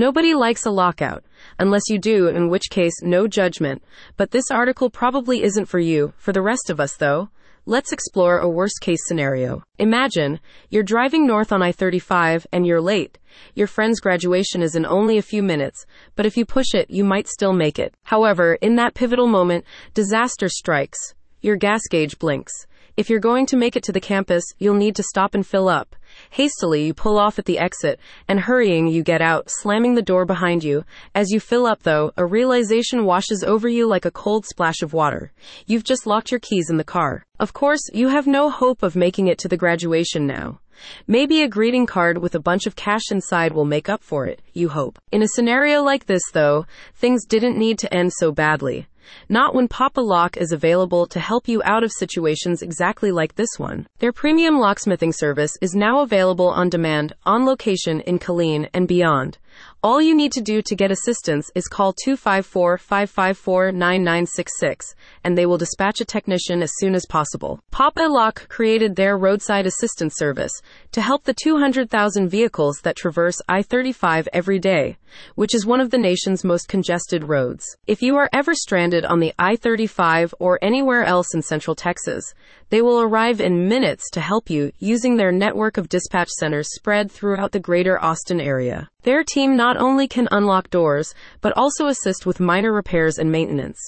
Nobody likes a lockout, unless you do, in which case, no judgment. But this article probably isn't for you. For the rest of us, though, let's explore a worst case scenario. Imagine you're driving north on I 35 and you're late. Your friend's graduation is in only a few minutes, but if you push it, you might still make it. However, in that pivotal moment, disaster strikes. Your gas gauge blinks. If you're going to make it to the campus, you'll need to stop and fill up. Hastily, you pull off at the exit, and hurrying, you get out, slamming the door behind you. As you fill up, though, a realization washes over you like a cold splash of water. You've just locked your keys in the car. Of course, you have no hope of making it to the graduation now. Maybe a greeting card with a bunch of cash inside will make up for it, you hope. In a scenario like this, though, things didn't need to end so badly. Not when Pop-A-Lock is available to help you out of situations exactly like this one. Their premium locksmithing service is now available on demand, on location in Killeen and beyond. All you need to do to get assistance is call 254 554 9966 and they will dispatch a technician as soon as possible. Pop-A-Lock created their roadside assistance service to help the 200,000 vehicles that traverse I 35 every day, which is one of the nation's most congested roads. If you are ever stranded on the I 35 or anywhere else in Central Texas, they will arrive in minutes to help you using their network of dispatch centers spread throughout the greater Austin area. Their team not only can unlock doors, but also assist with minor repairs and maintenance.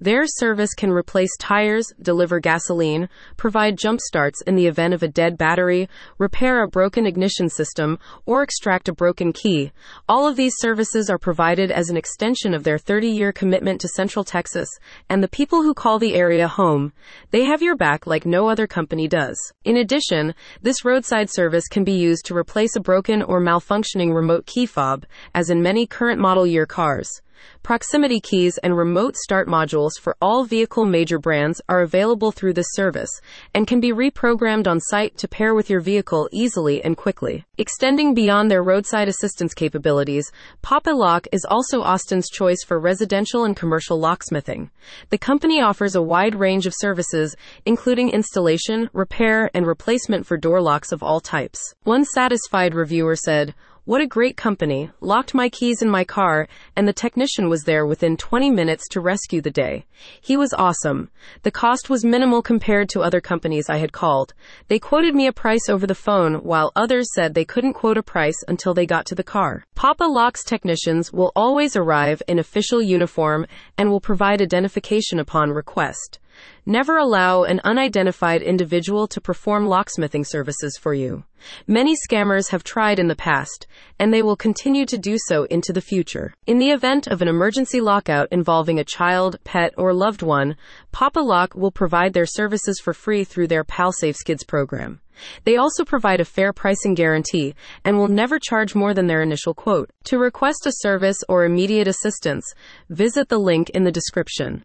Their service can replace tires, deliver gasoline, provide jump starts in the event of a dead battery, repair a broken ignition system, or extract a broken key. All of these services are provided as an extension of their 30 year commitment to Central Texas and the people who call the area home. They have your back like no other company does. In addition, this roadside service can be used to replace a broken or malfunctioning remote key fob, as in many current model year cars. Proximity keys and remote start modules for all vehicle major brands are available through this service and can be reprogrammed on site to pair with your vehicle easily and quickly. Extending beyond their roadside assistance capabilities, Pop-A-Lock is also Austin's choice for residential and commercial locksmithing. The company offers a wide range of services, including installation, repair, and replacement for door locks of all types. One satisfied reviewer said, what a great company. Locked my keys in my car, and the technician was there within 20 minutes to rescue the day. He was awesome. The cost was minimal compared to other companies I had called. They quoted me a price over the phone, while others said they couldn't quote a price until they got to the car. Pop-A-Lock's technicians will always arrive in official uniform and will provide identification upon request. Never allow an unidentified individual to perform locksmithing services for you. Many scammers have tried in the past, and they will continue to do so into the future. In the event of an emergency lockout involving a child, pet, or loved one, Pop-A-Lock will provide their services for free through their PalSafe Skids program. They also provide a fair pricing guarantee and will never charge more than their initial quote. To request a service or immediate assistance, visit the link in the description.